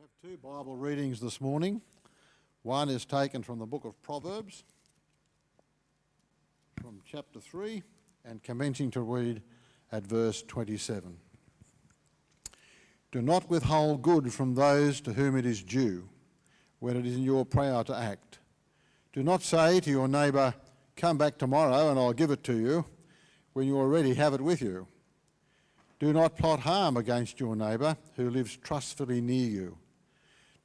have two Bible readings this morning. One is taken from the book of Proverbs, from chapter 3, and commencing to read at verse 27. Do not withhold good from those to whom it is due, when it is in your power to act. Do not say to your neighbour, Come back tomorrow and I'll give it to you, when you already have it with you. Do not plot harm against your neighbour who lives trustfully near you.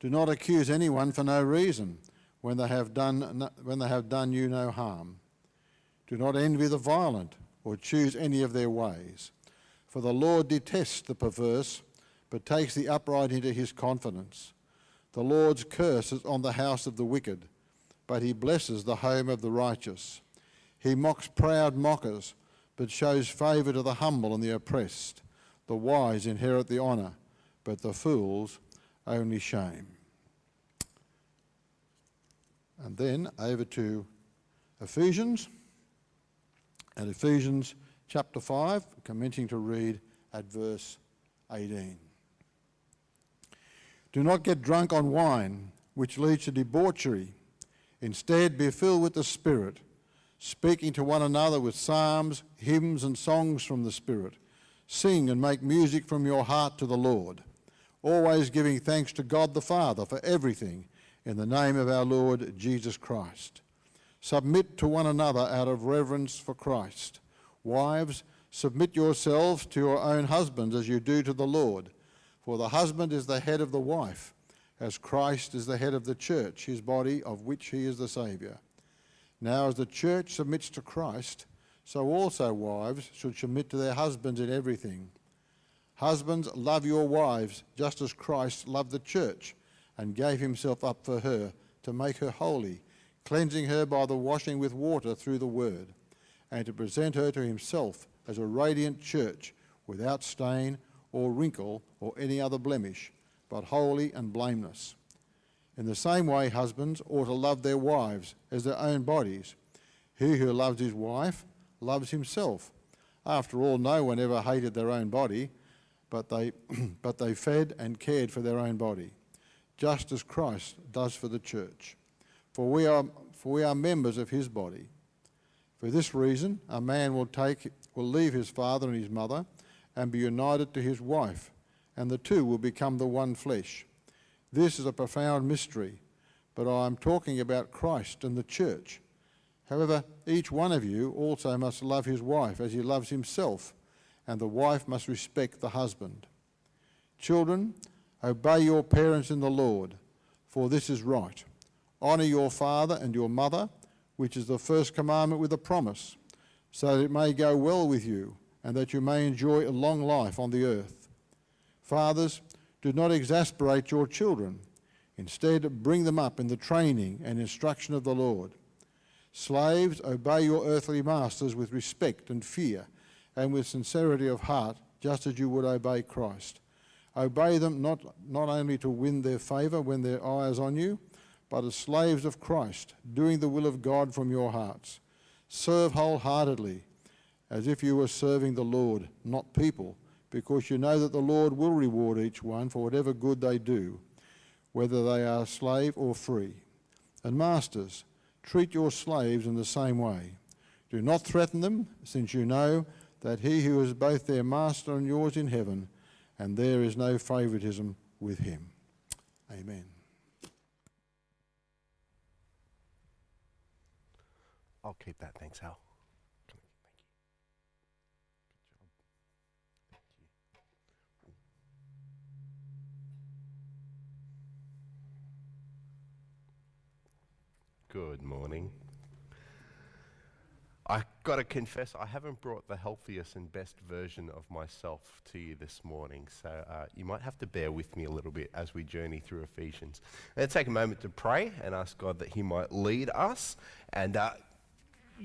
Do not accuse anyone for no reason when they have done, when they have done you no harm. Do not envy the violent or choose any of their ways. For the Lord detests the perverse, but takes the upright into his confidence. The Lord's curse is on the house of the wicked, but he blesses the home of the righteous. He mocks proud mockers, but shows favour to the humble and the oppressed. The wise inherit the honour, but the fools only shame. And then over to Ephesians, and Ephesians chapter 5, commencing to read at verse 18. Do not get drunk on wine, which leads to debauchery. Instead, be filled with the Spirit, speaking to one another with psalms, hymns, and songs from the Spirit. Sing and make music from your heart to the Lord, always giving thanks to God the Father for everything in the name of our Lord Jesus Christ. Submit to one another out of reverence for Christ. Wives, submit yourselves to your own husbands as you do to the Lord. For the husband is the head of the wife, as Christ is the head of the church, his body, of which he is the Saviour. Now, as the church submits to Christ, so also wives should submit to their husbands in everything. Husbands, love your wives, just as Christ loved the church and gave himself up for her to make her holy, cleansing her by the washing with water through the word, and to present her to himself as a radiant church without stain or wrinkle or any other blemish, but holy and blameless. In the same way, husbands ought to love their wives as their own bodies. He who loves his wife loves himself. After all, no one ever hated their own body, but they, but they fed and cared for their own body, just as Christ does for the church. For we are, for we are members of his body. For this reason, a man will, take, will leave his father and his mother and be united to his wife, and the two will become the one flesh. This is a profound mystery, but I am talking about Christ and the church. However, each one of you also must love his wife as he loves himself, and the wife must respect the husband. Children, obey your parents in the Lord, for this is right. Honour your father and your mother, which is the first commandment with a promise, so that it may go well with you, and that you may enjoy a long life on the earth. Fathers, do not exasperate your children. Instead, bring them up in the training and instruction of the Lord. Slaves, obey your earthly masters with respect and fear and with sincerity of heart, just as you would obey Christ. Obey them not, not only to win their favour when their eye is on you, but as slaves of Christ, doing the will of God from your hearts. Serve wholeheartedly, as if you were serving the Lord, not people, because you know that the Lord will reward each one for whatever good they do, whether they are slave or free. And masters, Treat your slaves in the same way. Do not threaten them, since you know that he who is both their master and yours in heaven, and there is no favoritism with him. Amen. I'll keep that. Thanks, Al. Good morning. I got to confess, I haven't brought the healthiest and best version of myself to you this morning, so uh, you might have to bear with me a little bit as we journey through Ephesians. Let's take a moment to pray and ask God that He might lead us and uh,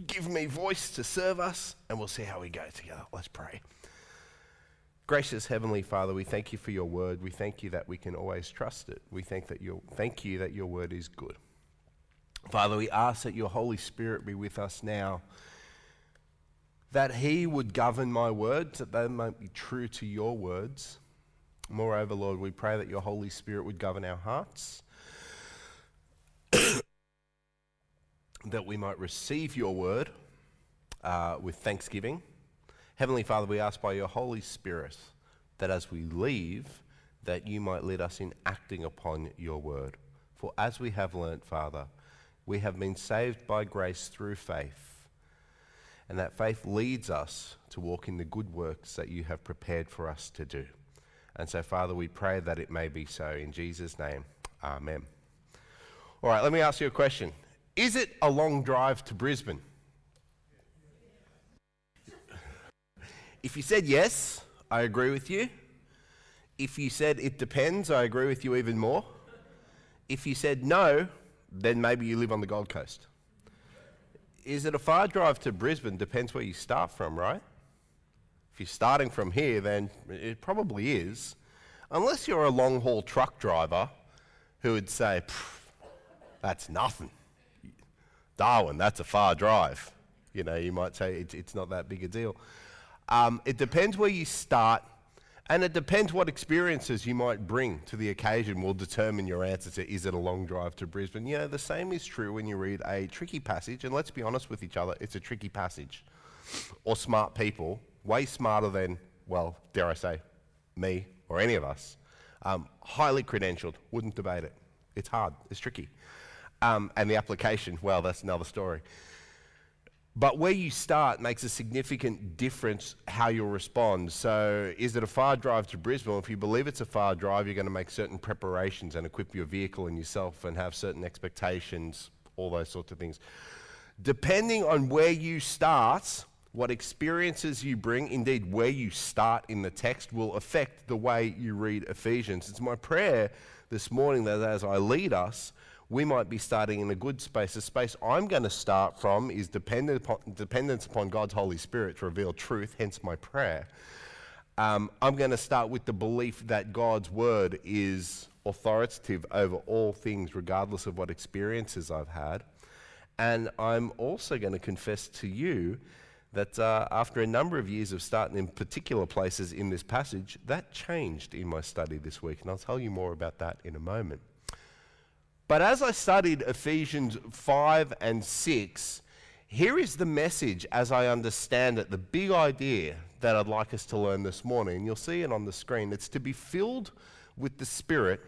give me voice to serve us, and we'll see how we go together. Let's pray. Gracious Heavenly Father, we thank you for your word. We thank you that we can always trust it. We thank, that your, thank you that your word is good. Father, we ask that your Holy Spirit be with us now, that He would govern my words, that they might be true to your words, Moreover, Lord, we pray that your Holy Spirit would govern our hearts, that we might receive your word uh, with thanksgiving. Heavenly Father, we ask by your Holy Spirit that as we leave, that you might lead us in acting upon your word. For as we have learnt, Father, we have been saved by grace through faith. And that faith leads us to walk in the good works that you have prepared for us to do. And so, Father, we pray that it may be so. In Jesus' name, amen. All right, let me ask you a question. Is it a long drive to Brisbane? If you said yes, I agree with you. If you said it depends, I agree with you even more. If you said no, then maybe you live on the Gold Coast. Is it a far drive to Brisbane? Depends where you start from, right? If you're starting from here, then it probably is. Unless you're a long haul truck driver who would say, that's nothing. Darwin, that's a far drive. You know, you might say it's, it's not that big a deal. Um, it depends where you start, and it depends what experiences you might bring to the occasion will determine your answer to is it a long drive to Brisbane. You know, the same is true when you read a tricky passage, and let's be honest with each other, it's a tricky passage. Or smart people, way smarter than, well, dare I say, me or any of us, um, highly credentialed, wouldn't debate it. It's hard, it's tricky. Um, and the application, well, that's another story. But where you start makes a significant difference how you'll respond. So, is it a far drive to Brisbane? If you believe it's a far drive, you're going to make certain preparations and equip your vehicle and yourself and have certain expectations, all those sorts of things. Depending on where you start, what experiences you bring, indeed, where you start in the text, will affect the way you read Ephesians. It's my prayer this morning that as I lead us, we might be starting in a good space. The space I'm going to start from is dependent upon, dependence upon God's Holy Spirit to reveal truth, hence my prayer. Um, I'm going to start with the belief that God's word is authoritative over all things, regardless of what experiences I've had. And I'm also going to confess to you that uh, after a number of years of starting in particular places in this passage, that changed in my study this week. And I'll tell you more about that in a moment. But as I studied Ephesians 5 and 6, here is the message as I understand it, the big idea that I'd like us to learn this morning. You'll see it on the screen. It's to be filled with the Spirit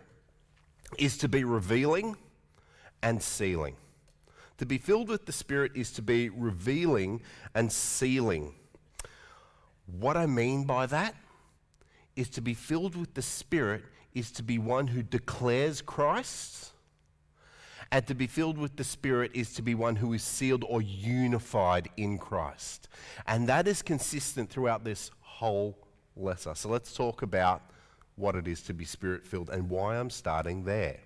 is to be revealing and sealing. To be filled with the Spirit is to be revealing and sealing. What I mean by that is to be filled with the Spirit is to be one who declares Christ and to be filled with the Spirit is to be one who is sealed or unified in Christ. And that is consistent throughout this whole letter. So let's talk about what it is to be spirit filled and why I'm starting there.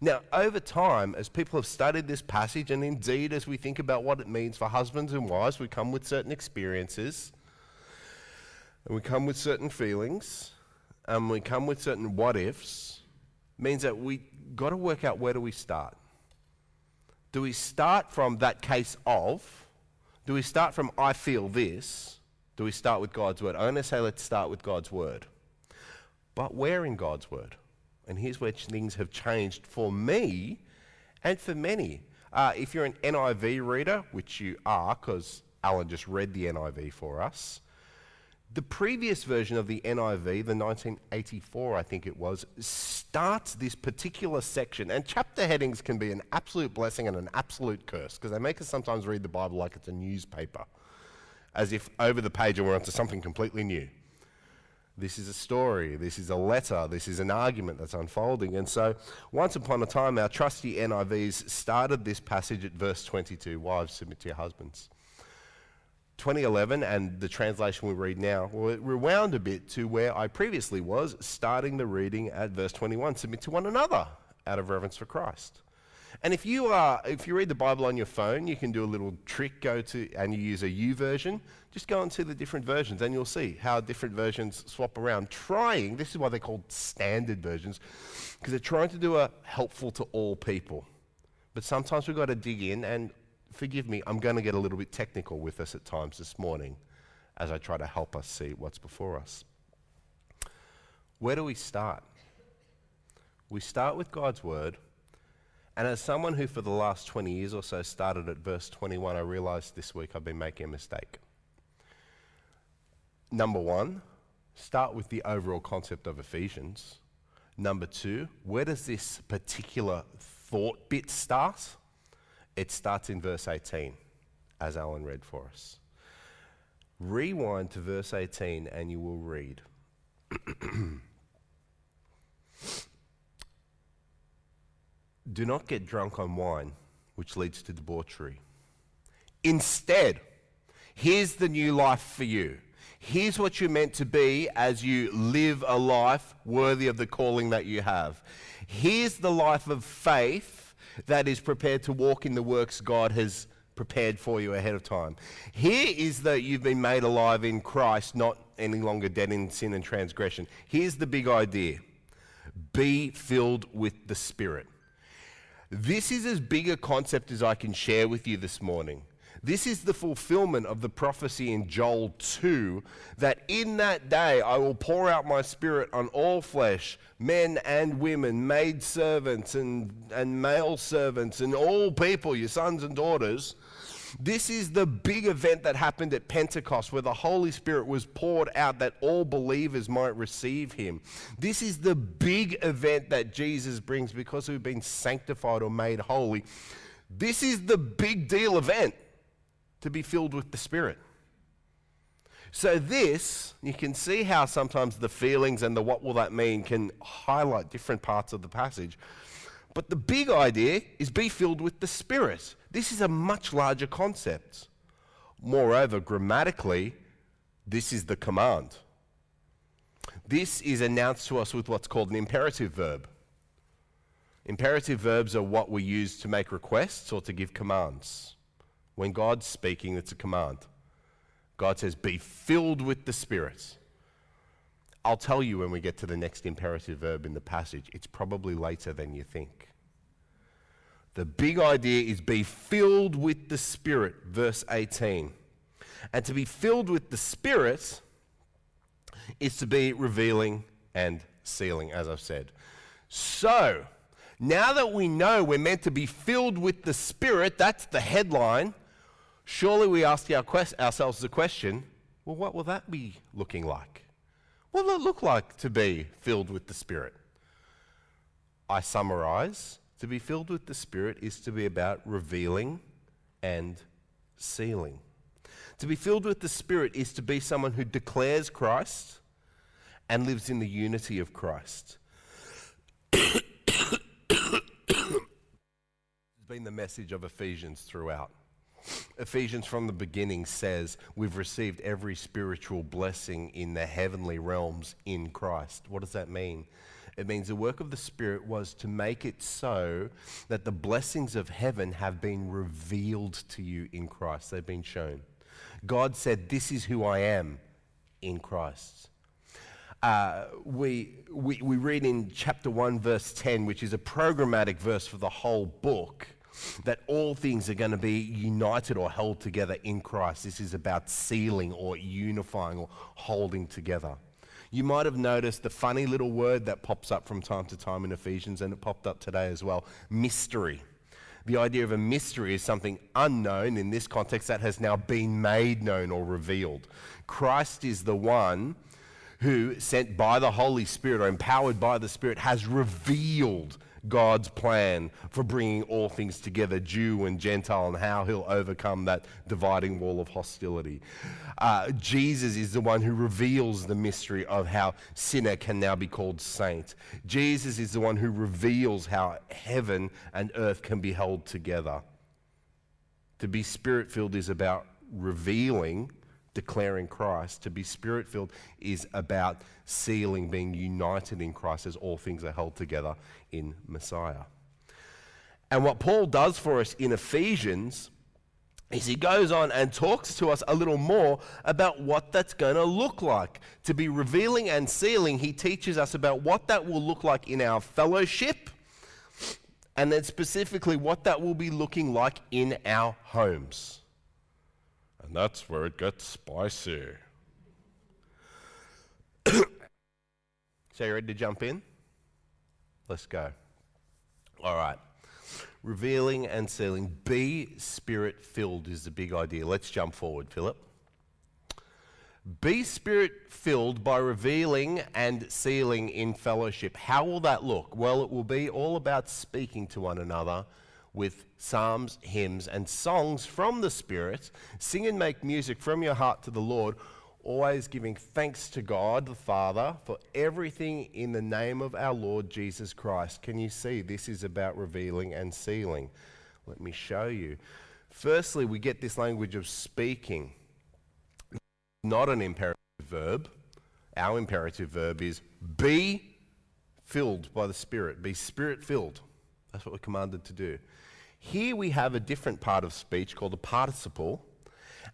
Now, over time, as people have studied this passage, and indeed as we think about what it means for husbands and wives, we come with certain experiences, and we come with certain feelings, and we come with certain what ifs, means that we got to work out where do we start. Do we start from that case of? Do we start from I feel this? Do we start with God's word? Going to say let's start with God's word. But where in God's word? And here's where things have changed for me and for many. Uh, if you're an NIV reader, which you are, because Alan just read the NIV for us, the previous version of the NIV, the 1984, I think it was, starts this particular section. And chapter headings can be an absolute blessing and an absolute curse because they make us sometimes read the Bible like it's a newspaper, as if over the page and we're onto something completely new. This is a story, this is a letter, this is an argument that's unfolding. And so, once upon a time, our trusty NIVs started this passage at verse 22 Wives, submit to your husbands. 2011 and the translation we read now, well, it rewound a bit to where I previously was, starting the reading at verse 21 submit to one another out of reverence for Christ. And if you are, if you read the Bible on your phone, you can do a little trick, go to, and you use a YouVersion. just go into the different versions and you'll see how different versions swap around. Trying, this is why they're called standard versions, because they're trying to do a helpful to all people. But sometimes we've got to dig in and forgive me, I'm going to get a little bit technical with us at times this morning as I try to help us see what's before us. Where do we start? We start with God's word. And as someone who, for the last 20 years or so, started at verse 21, I realized this week I've been making a mistake. Number one, start with the overall concept of Ephesians. Number two, where does this particular thought bit start? It starts in verse 18, as Alan read for us. Rewind to verse 18 and you will read. Do not get drunk on wine, which leads to debauchery. Instead, here's the new life for you. Here's what you're meant to be as you live a life worthy of the calling that you have. Here's the life of faith that is prepared to walk in the works God has prepared for you ahead of time. Here is that you've been made alive in Christ, not any longer dead in sin and transgression. Here's the big idea be filled with the Spirit. This is as big a concept as I can share with you this morning. This is the fulfillment of the prophecy in Joel 2 that in that day I will pour out my spirit on all flesh, men and women, maid servants and, and male servants, and all people, your sons and daughters. This is the big event that happened at Pentecost where the Holy Spirit was poured out that all believers might receive him. This is the big event that Jesus brings because we've been sanctified or made holy. This is the big deal event to be filled with the Spirit. So, this, you can see how sometimes the feelings and the what will that mean can highlight different parts of the passage. But the big idea is be filled with the Spirit. This is a much larger concept. Moreover, grammatically, this is the command. This is announced to us with what's called an imperative verb. Imperative verbs are what we use to make requests or to give commands. When God's speaking, it's a command. God says, Be filled with the Spirit. I'll tell you when we get to the next imperative verb in the passage. It's probably later than you think. The big idea is be filled with the Spirit, verse 18. And to be filled with the Spirit is to be revealing and sealing, as I've said. So, now that we know we're meant to be filled with the Spirit, that's the headline, surely we ask our quest- ourselves the question well, what will that be looking like? What will it look like to be filled with the Spirit? I summarize to be filled with the Spirit is to be about revealing and sealing. To be filled with the Spirit is to be someone who declares Christ and lives in the unity of Christ. it's been the message of Ephesians throughout. Ephesians from the beginning says we've received every spiritual blessing in the heavenly realms in Christ. What does that mean? It means the work of the Spirit was to make it so that the blessings of heaven have been revealed to you in Christ. They've been shown. God said, This is who I am in Christ. Uh, we, we, we read in chapter 1, verse 10, which is a programmatic verse for the whole book that all things are going to be united or held together in Christ. This is about sealing or unifying or holding together. You might have noticed the funny little word that pops up from time to time in Ephesians, and it popped up today as well mystery. The idea of a mystery is something unknown in this context that has now been made known or revealed. Christ is the one who, sent by the Holy Spirit or empowered by the Spirit, has revealed God's plan for bringing all things together, Jew and Gentile, and how he'll overcome that dividing wall of hostility. Uh, Jesus is the one who reveals the mystery of how sinner can now be called saint. Jesus is the one who reveals how heaven and earth can be held together. To be spirit filled is about revealing declaring Christ. To be spirit filled is about sealing, being united in Christ as all things are held together in Messiah. And what Paul does for us in Ephesians is he goes on and talks to us a little more about what that's going to look like. To be revealing and sealing, he teaches us about what that will look like in our fellowship, and then specifically what that will be looking like in our homes. That's where it gets spicy. So, you ready to jump in? Let's go. All right. Revealing and sealing. Be spirit filled is the big idea. Let's jump forward, Philip. Be spirit filled by revealing and sealing in fellowship. How will that look? Well, it will be all about speaking to one another with psalms, hymns, and songs from the Spirit. Sing and make music from your heart to the Lord, always giving thanks to God the Father for everything in the name of our Lord Jesus Christ. Can you see this is about revealing and sealing? Let me show you. Firstly, we get this language of speaking not an imperative verb. Our imperative verb is be filled by the Spirit, be spirit filled. That's what we're commanded to do. Here we have a different part of speech called a participle,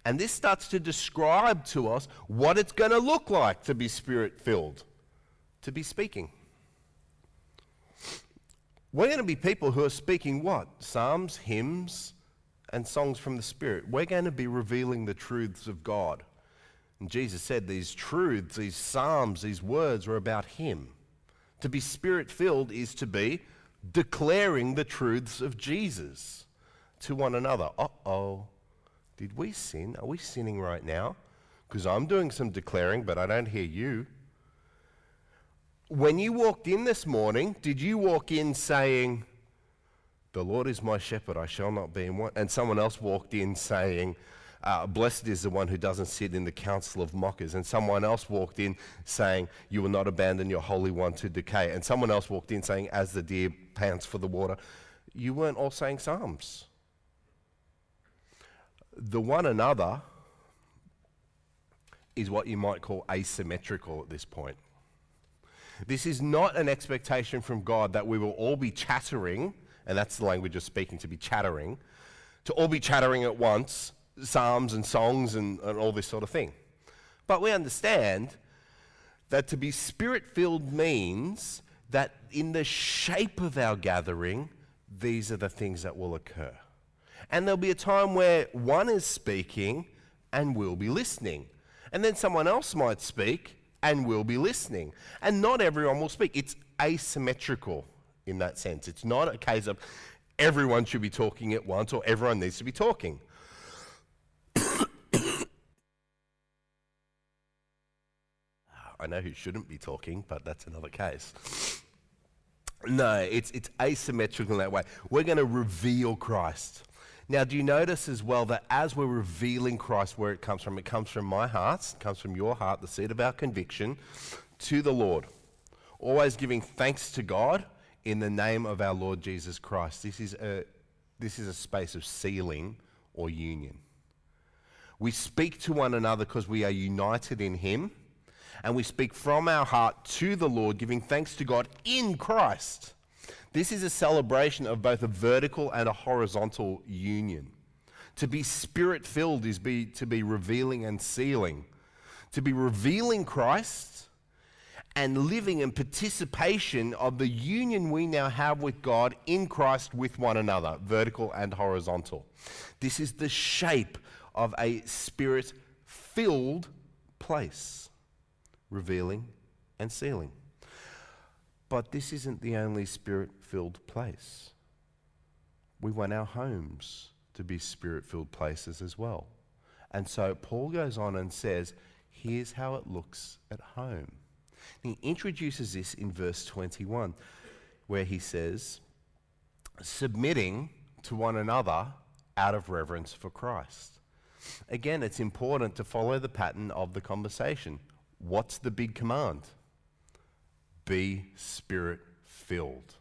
and this starts to describe to us what it's going to look like to be spirit filled, to be speaking. We're going to be people who are speaking what? Psalms, hymns, and songs from the Spirit. We're going to be revealing the truths of God. And Jesus said these truths, these psalms, these words were about Him. To be spirit filled is to be declaring the truths of Jesus to one another. Uh oh, did we sin? Are we sinning right now? Because I'm doing some declaring, but I don't hear you. When you walked in this morning, did you walk in saying, The Lord is my shepherd, I shall not be in want? And someone else walked in saying, uh, blessed is the one who doesn't sit in the council of mockers. And someone else walked in saying, You will not abandon your Holy One to decay. And someone else walked in saying, As the deer pants for the water. You weren't all saying Psalms. The one another is what you might call asymmetrical at this point. This is not an expectation from God that we will all be chattering, and that's the language of speaking, to be chattering, to all be chattering at once psalms and songs and, and all this sort of thing. But we understand that to be spirit filled means that in the shape of our gathering, these are the things that will occur. And there'll be a time where one is speaking and we'll be listening. And then someone else might speak and we'll be listening. And not everyone will speak. It's asymmetrical in that sense. It's not a case of everyone should be talking at once or everyone needs to be talking. I know who shouldn't be talking, but that's another case. No, it's, it's asymmetrical in that way. We're going to reveal Christ. Now, do you notice as well that as we're revealing Christ, where it comes from, it comes from my heart, it comes from your heart, the seat of our conviction, to the Lord. Always giving thanks to God in the name of our Lord Jesus Christ. This is a, this is a space of sealing or union. We speak to one another because we are united in Him and we speak from our heart to the Lord, giving thanks to God in Christ. This is a celebration of both a vertical and a horizontal union. To be spirit filled is be, to be revealing and sealing. To be revealing Christ and living in participation of the union we now have with God in Christ with one another, vertical and horizontal. This is the shape of a spirit filled place revealing, and sealing. But this isn't the only spirit filled place. We want our homes to be spirit filled places as well. And so Paul goes on and says, here's how it looks at home. he introduces this in verse 21, where he says, submitting to one another out of reverence for Christ. Again, it's important to follow the pattern of the conversation. What's the big command? Be spirit filled.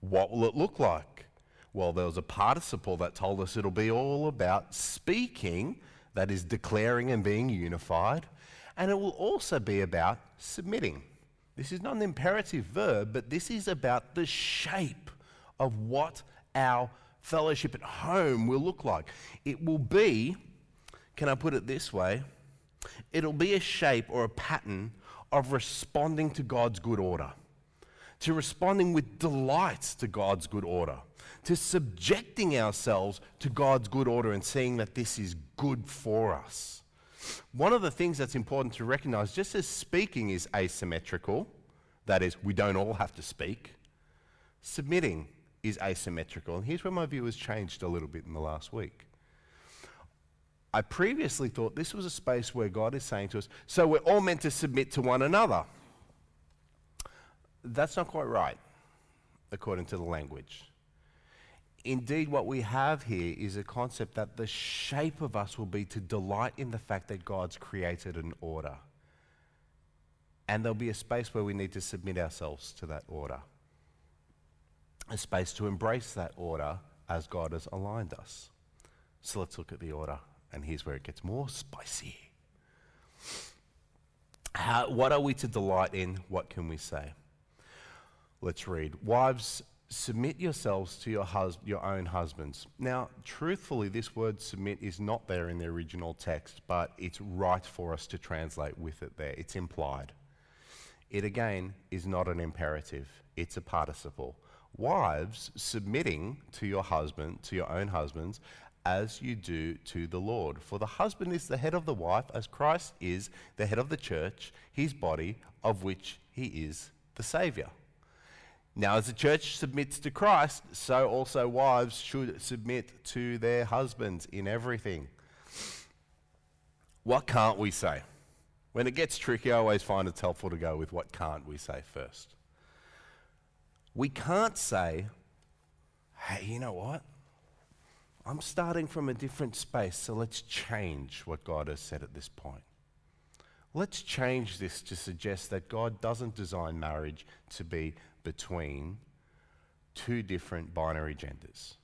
What will it look like? Well, there was a participle that told us it'll be all about speaking, that is, declaring and being unified, and it will also be about submitting. This is not an imperative verb, but this is about the shape of what our fellowship at home will look like. It will be, can I put it this way? It'll be a shape or a pattern of responding to God's good order, to responding with delight to God's good order, to subjecting ourselves to God's good order and seeing that this is good for us. One of the things that's important to recognize, just as speaking is asymmetrical, That is, we don't all have to speak. Submitting is asymmetrical. And here's where my view has changed a little bit in the last week. I previously thought this was a space where God is saying to us, so we're all meant to submit to one another. That's not quite right, according to the language. Indeed, what we have here is a concept that the shape of us will be to delight in the fact that God's created an order. And there'll be a space where we need to submit ourselves to that order, a space to embrace that order as God has aligned us. So let's look at the order, and here's where it gets more spicy. How, what are we to delight in? What can we say? Let's read. Wives, submit yourselves to your, hus- your own husbands. Now, truthfully, this word submit is not there in the original text, but it's right for us to translate with it there. It's implied. It again is not an imperative, it's a participle. Wives, submitting to your husband, to your own husbands, as you do to the Lord. For the husband is the head of the wife, as Christ is the head of the church, his body, of which he is the Saviour. Now, as the church submits to Christ, so also wives should submit to their husbands in everything. What can't we say? When it gets tricky, I always find it's helpful to go with what can't we say first. We can't say, hey, you know what? I'm starting from a different space, so let's change what God has said at this point. Let's change this to suggest that God doesn't design marriage to be between two different binary genders.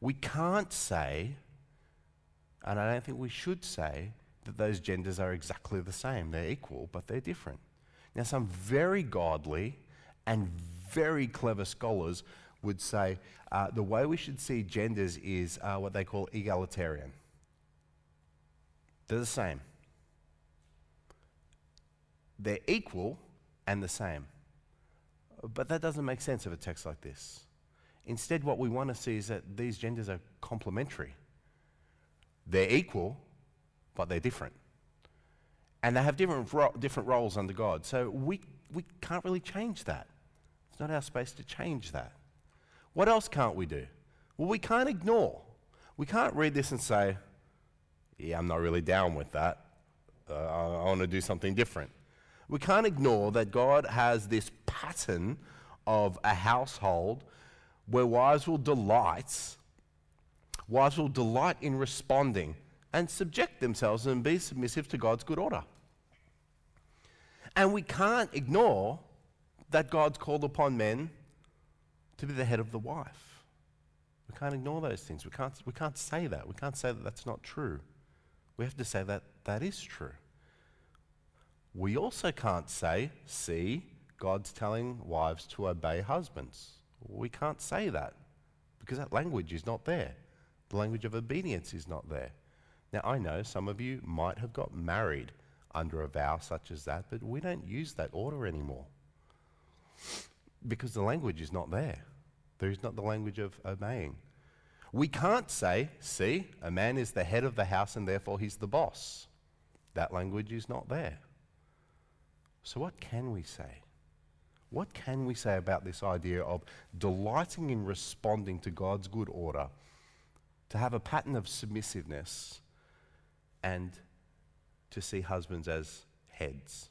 We can't say, and I don't think we should say, that those genders are exactly the same. They're equal, but they're different. Now, some very godly and very clever scholars would say uh, the way we should see genders is uh, what they call egalitarian. They're the same. They're equal and the same. But that doesn't make sense of a text like this. Instead, what we want to see is that these genders are complementary. They're equal, but they're different. And they have different, ro- different roles under God. So we, we can't really change that. It's not our space to change that. What else can't we do? Well, we can't ignore. We can't read this and say, yeah, I'm not really down with that. Uh, I, I want to do something different. We can't ignore that God has this pattern of a household where wives will delight, wives will delight in responding and subject themselves and be submissive to God's good order. And we can't ignore that God's called upon men to be the head of the wife. We can't ignore those things. We can't, we can't say that. We can't say that that's not true. We have to say that that is true. We also can't say, see, God's telling wives to obey husbands. We can't say that because that language is not there. The language of obedience is not there. Now, I know some of you might have got married under a vow such as that, but we don't use that order anymore because the language is not there. There is not the language of obeying. We can't say, see, a man is the head of the house and therefore he's the boss. That language is not there. So, what can we say? What can we say about this idea of delighting in responding to God's good order, to have a pattern of submissiveness, and to see husbands as heads?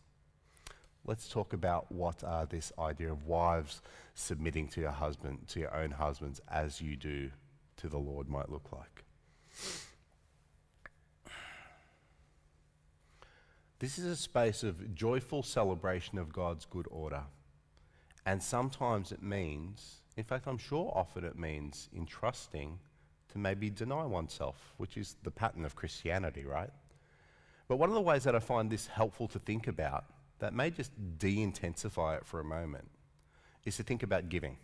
Let's talk about what this idea of wives submitting to your husband, to your own husbands, as you do to the Lord, might look like. This is a space of joyful celebration of God's good order. And sometimes it means, in fact, I'm sure often it means entrusting to maybe deny oneself, which is the pattern of Christianity, right? But one of the ways that I find this helpful to think about, that may just de intensify it for a moment, is to think about giving.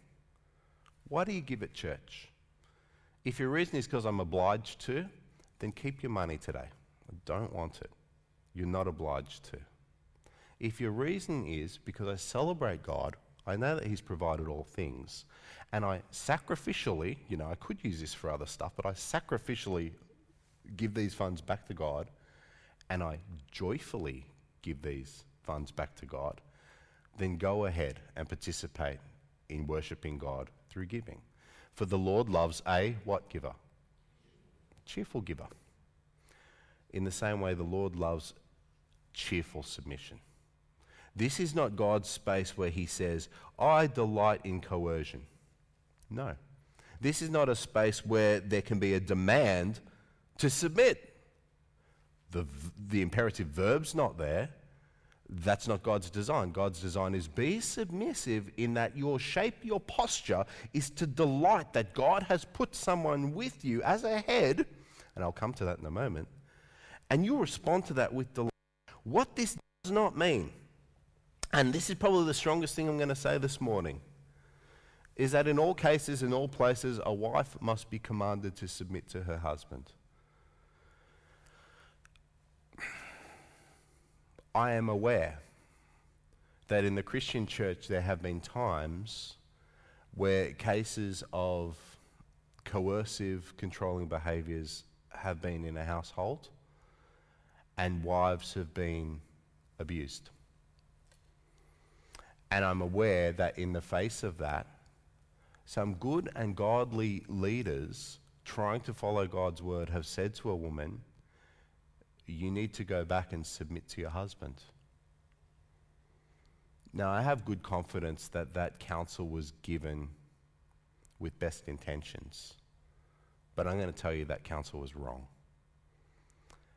Why do you give at church? If your reason is because I'm obliged to, then keep your money today. I don't want it. You're not obliged to. If your reason is because I celebrate God, I know that He's provided all things, and I sacrificially, you know, I could use this for other stuff, but I sacrificially give these funds back to God, and I joyfully give these funds back to God, then go ahead and participate in worshiping God through giving. For the Lord loves a what giver? Cheerful giver. In the same way, the Lord loves cheerful submission. This is not God's space where He says, I delight in coercion. No. This is not a space where there can be a demand to submit. The, the imperative verb's not there. That's not God's design. God's design is be submissive in that your shape, your posture is to delight that God has put someone with you as a head, and I'll come to that in a moment, and you respond to that with delight. What this does not mean, and this is probably the strongest thing I'm going to say this morning, is that in all cases, in all places, a wife must be commanded to submit to her husband. I am aware that in the Christian church there have been times where cases of coercive, controlling behaviours have been in a household and wives have been abused. And I'm aware that in the face of that, some good and godly leaders trying to follow God's word have said to a woman, you need to go back and submit to your husband. Now, I have good confidence that that counsel was given with best intentions, but I'm going to tell you that counsel was wrong.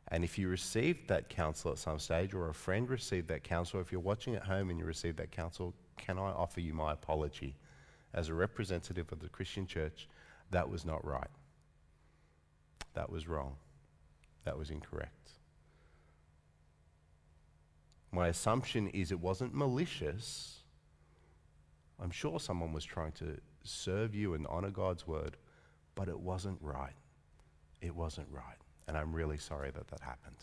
And if you received that counsel at some stage, or a friend received that counsel, if you're watching at home and you received that counsel, can I offer you my apology? As a representative of the Christian church, that was not right. That was wrong. That was incorrect. My assumption is it wasn't malicious. I'm sure someone was trying to serve you and honor God's word, but it wasn't right. It wasn't right. And I'm really sorry that that happened.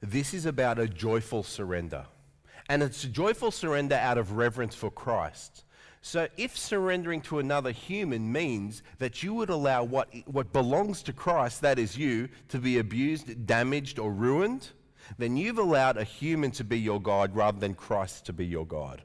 This is about a joyful surrender. And it's a joyful surrender out of reverence for Christ. So, if surrendering to another human means that you would allow what, what belongs to Christ, that is you, to be abused, damaged, or ruined, then you've allowed a human to be your God rather than Christ to be your God.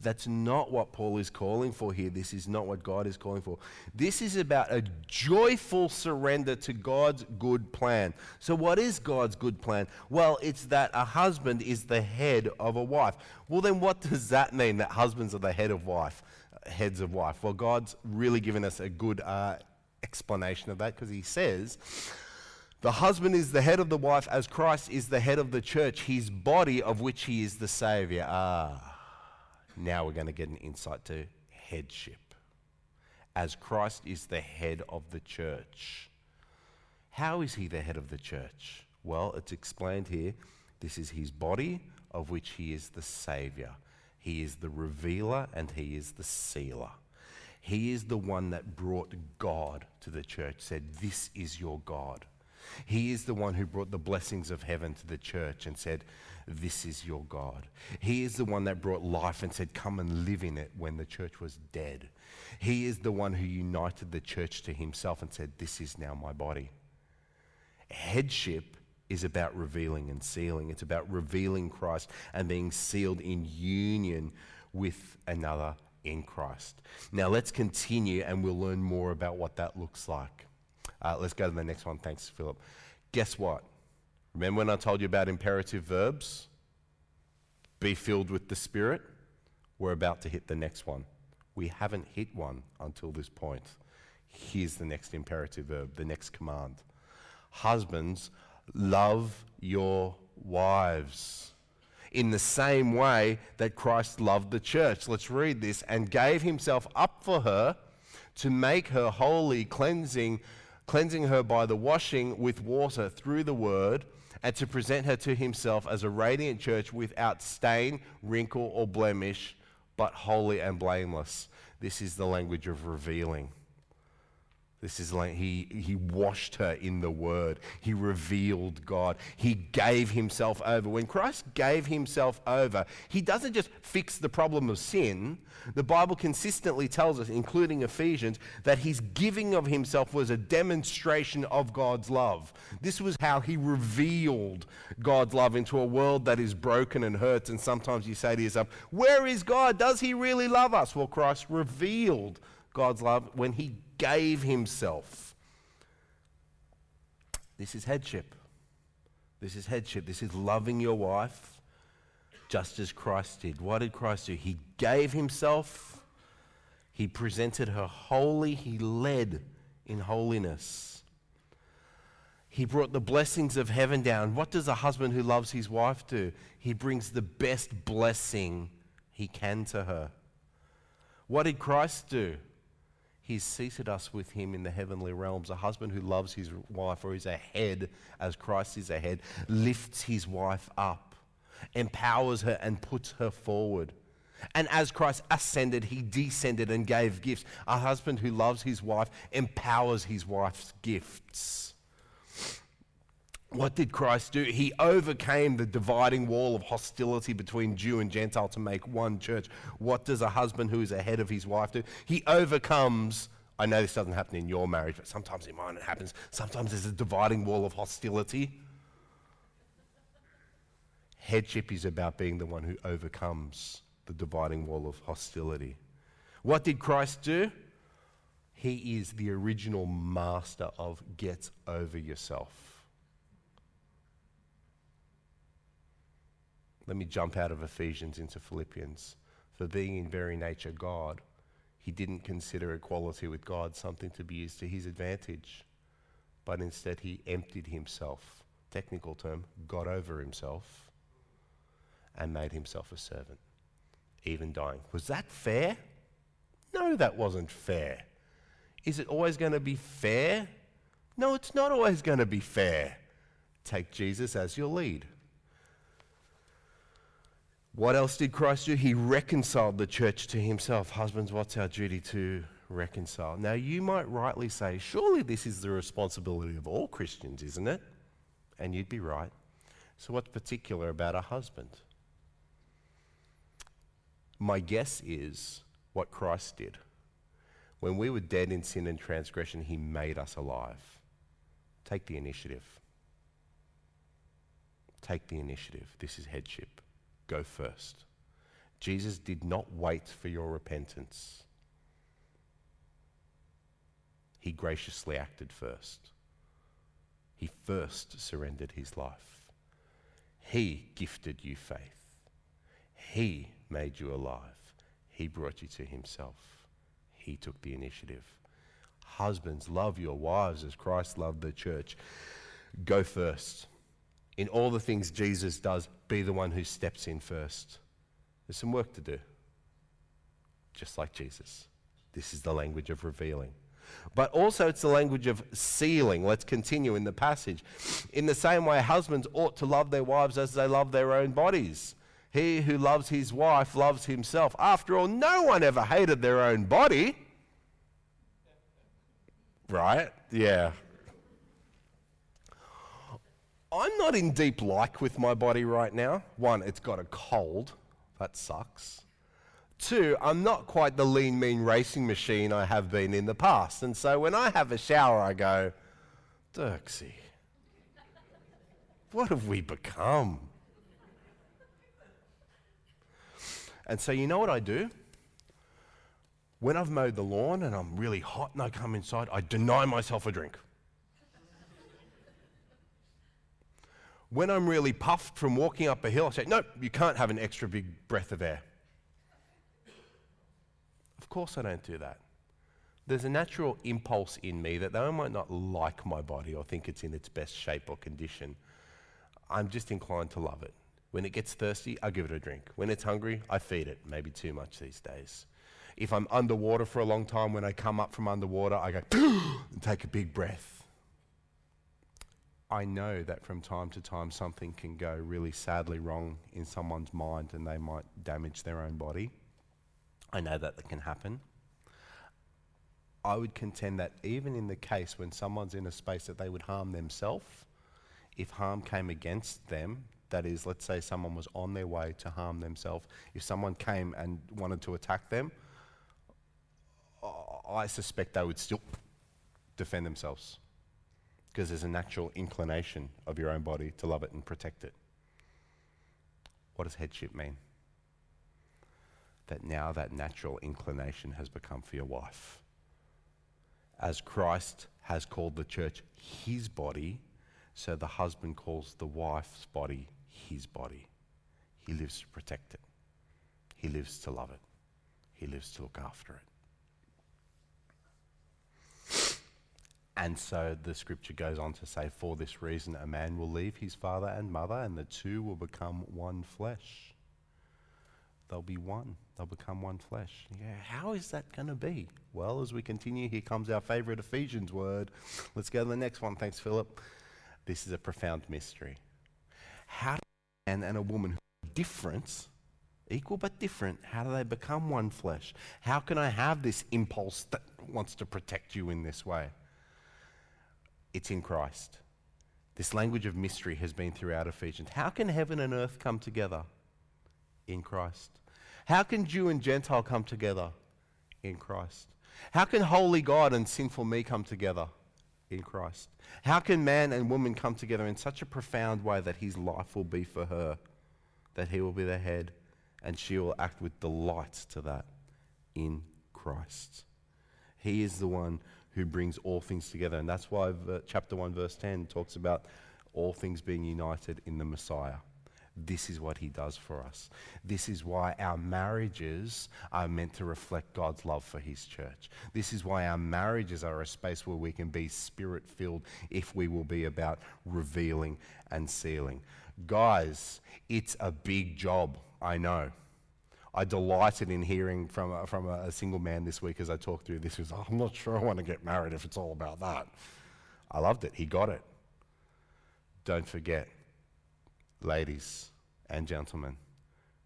That's not what Paul is calling for here. This is not what God is calling for. This is about a joyful surrender to God's good plan. So, what is God's good plan? Well, it's that a husband is the head of a wife. Well, then, what does that mean that husbands are the head of wife, heads of wife? Well, God's really given us a good uh, explanation of that because He says, the husband is the head of the wife as Christ is the head of the church, his body of which he is the Savior. Ah, now we're going to get an insight to headship. As Christ is the head of the church. How is he the head of the church? Well, it's explained here. This is his body of which he is the Savior. He is the revealer and he is the sealer. He is the one that brought God to the church, said, This is your God. He is the one who brought the blessings of heaven to the church and said, This is your God. He is the one that brought life and said, Come and live in it when the church was dead. He is the one who united the church to himself and said, This is now my body. Headship is about revealing and sealing, it's about revealing Christ and being sealed in union with another in Christ. Now let's continue and we'll learn more about what that looks like. Uh, let's go to the next one. Thanks, Philip. Guess what? Remember when I told you about imperative verbs? Be filled with the Spirit. We're about to hit the next one. We haven't hit one until this point. Here's the next imperative verb, the next command. Husbands, love your wives in the same way that Christ loved the church. Let's read this. And gave himself up for her to make her holy, cleansing cleansing her by the washing with water through the word, and to present her to himself as a radiant church without stain, wrinkle, or blemish, but holy and blameless. This is the language of revealing. This is like he, he washed her in the word. He revealed God. He gave himself over. When Christ gave himself over, he doesn't just fix the problem of sin. The Bible consistently tells us, including Ephesians, that his giving of himself was a demonstration of God's love. This was how he revealed God's love into a world that is broken and hurts. And sometimes you say to yourself, Where is God? Does he really love us? Well, Christ revealed God's love when he gave himself. This is headship. This is headship. This is loving your wife just as Christ did. What did Christ do? He gave himself, he presented her holy, he led in holiness. He brought the blessings of heaven down. What does a husband who loves his wife do? He brings the best blessing he can to her. What did Christ do? He's seated us with him in the heavenly realms. A husband who loves his wife or is a head as Christ is a head lifts his wife up, empowers her, and puts her forward. And as Christ ascended, he descended and gave gifts. A husband who loves his wife empowers his wife's gifts. What did Christ do? He overcame the dividing wall of hostility between Jew and Gentile to make one church. What does a husband who is ahead of his wife do? He overcomes. I know this doesn't happen in your marriage, but sometimes in mine it happens. Sometimes there's a dividing wall of hostility. Headship is about being the one who overcomes the dividing wall of hostility. What did Christ do? He is the original master of get over yourself. Let me jump out of Ephesians into Philippians. For being in very nature God, he didn't consider equality with God something to be used to his advantage, but instead he emptied himself, technical term, got over himself, and made himself a servant, even dying. Was that fair? No, that wasn't fair. Is it always going to be fair? No, it's not always going to be fair. Take Jesus as your lead. What else did Christ do? He reconciled the church to himself. Husbands, what's our duty to reconcile? Now, you might rightly say, surely this is the responsibility of all Christians, isn't it? And you'd be right. So, what's particular about a husband? My guess is what Christ did. When we were dead in sin and transgression, he made us alive. Take the initiative. Take the initiative. This is headship go first. Jesus did not wait for your repentance. He graciously acted first. He first surrendered his life. He gifted you faith. He made you alive. He brought you to himself. He took the initiative. Husbands, love your wives as Christ loved the church. Go first in all the things Jesus does, be the one who steps in first. There's some work to do, just like Jesus. This is the language of revealing. But also, it's the language of sealing. Let's continue in the passage. In the same way, husbands ought to love their wives as they love their own bodies. He who loves his wife loves himself. After all, no one ever hated their own body. Right? Yeah. I'm not in deep like with my body right now. One, it's got a cold. That sucks. Two, I'm not quite the lean, mean racing machine I have been in the past. And so when I have a shower, I go, Dirksy, what have we become? And so you know what I do? When I've mowed the lawn and I'm really hot and I come inside, I deny myself a drink. When I'm really puffed from walking up a hill, I say, Nope, you can't have an extra big breath of air. Of course, I don't do that. There's a natural impulse in me that though I might not like my body or think it's in its best shape or condition, I'm just inclined to love it. When it gets thirsty, I give it a drink. When it's hungry, I feed it, maybe too much these days. If I'm underwater for a long time, when I come up from underwater, I go and take a big breath. I know that from time to time something can go really sadly wrong in someone's mind and they might damage their own body. I know that that can happen. I would contend that even in the case when someone's in a space that they would harm themselves, if harm came against them, that is, let's say someone was on their way to harm themselves, if someone came and wanted to attack them, I suspect they would still defend themselves because there's a natural inclination of your own body to love it and protect it. What does headship mean? That now that natural inclination has become for your wife. As Christ has called the church his body, so the husband calls the wife's body his body. He lives to protect it, he lives to love it, he lives to look after it. And so the scripture goes on to say, For this reason, a man will leave his father and mother, and the two will become one flesh. They'll be one. They'll become one flesh. Yeah, how is that going to be? Well, as we continue, here comes our favorite Ephesians word. Let's go to the next one. Thanks, Philip. This is a profound mystery. How do a man and a woman who are different, equal but different, how do they become one flesh? How can I have this impulse that wants to protect you in this way? It's in Christ. This language of mystery has been throughout Ephesians. How can heaven and earth come together? In Christ. How can Jew and Gentile come together? In Christ. How can holy God and sinful me come together? In Christ. How can man and woman come together in such a profound way that his life will be for her, that he will be the head, and she will act with delight to that? In Christ. He is the one who brings all things together. And that's why chapter 1, verse 10 talks about all things being united in the Messiah. This is what he does for us. This is why our marriages are meant to reflect God's love for his church. This is why our marriages are a space where we can be spirit filled if we will be about revealing and sealing. Guys, it's a big job, I know. I delighted in hearing from a, from a, single man this week as I talked through this. He was, I'm not sure I want to get married if it's all about that. I loved it. He got it. Don't forget, ladies and gentlemen,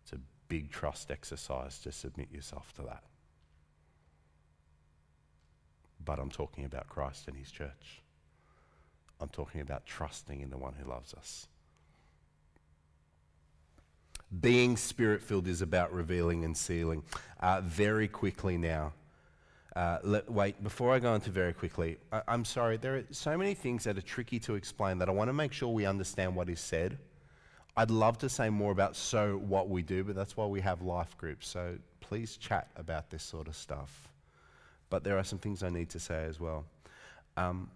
it's a big trust exercise to submit yourself to that. But I'm talking about Christ and his church. I'm talking about trusting in the one who loves us. Being spirit filled is about revealing and sealing. Uh, very quickly now. Uh, let, wait, before I go into very quickly, I, I'm sorry, there are so many things that are tricky to explain that I want to make sure we understand what is said. I'd love to say more about so what we do, but that's why we have life groups. So please chat about this sort of stuff. But there are some things I need to say as well. Um,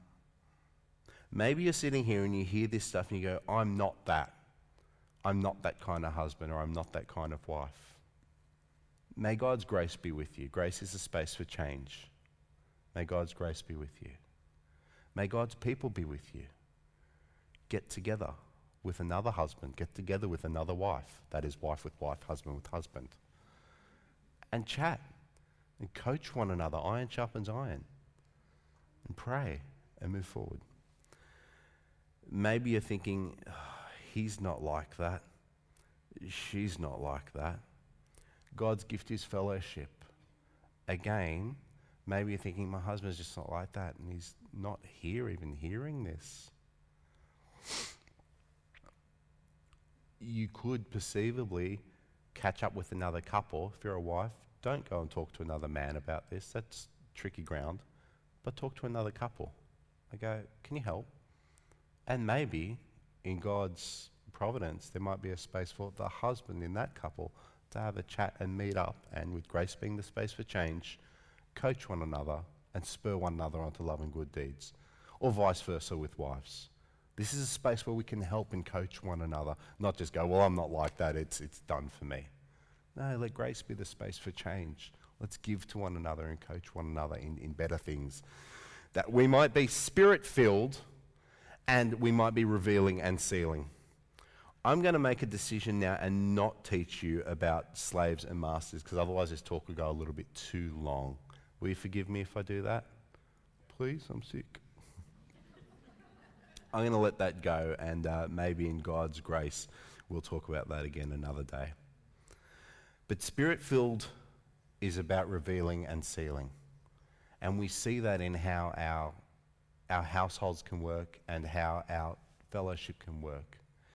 maybe you're sitting here and you hear this stuff and you go, I'm not that. I'm not that kind of husband or I'm not that kind of wife. May God's grace be with you. Grace is a space for change. May God's grace be with you. May God's people be with you. Get together with another husband, get together with another wife. That is, wife with wife, husband with husband. And chat and coach one another. Iron sharpens iron. And pray and move forward. Maybe you're thinking, oh, He's not like that. She's not like that. God's gift is fellowship. Again, maybe you're thinking, my husband's just not like that, and he's not here even hearing this. You could perceivably catch up with another couple. If you're a wife, don't go and talk to another man about this. That's tricky ground. But talk to another couple. I go, can you help? And maybe in God's providence, there might be a space for the husband in that couple to have a chat and meet up, and with grace being the space for change, coach one another and spur one another onto love and good deeds, or vice versa with wives. This is a space where we can help and coach one another, not just go, well, I'm not like that, it's, it's done for me. No, let grace be the space for change. Let's give to one another and coach one another in, in better things. That we might be spirit filled and we might be revealing and sealing. I'm going to make a decision now and not teach you about slaves and masters because otherwise this talk will go a little bit too long. Will you forgive me if I do that? Please, I'm sick. I'm going to let that go and uh, maybe in God's grace we'll talk about that again another day. But spirit filled is about revealing and sealing. And we see that in how our, our households can work and how our fellowship can work.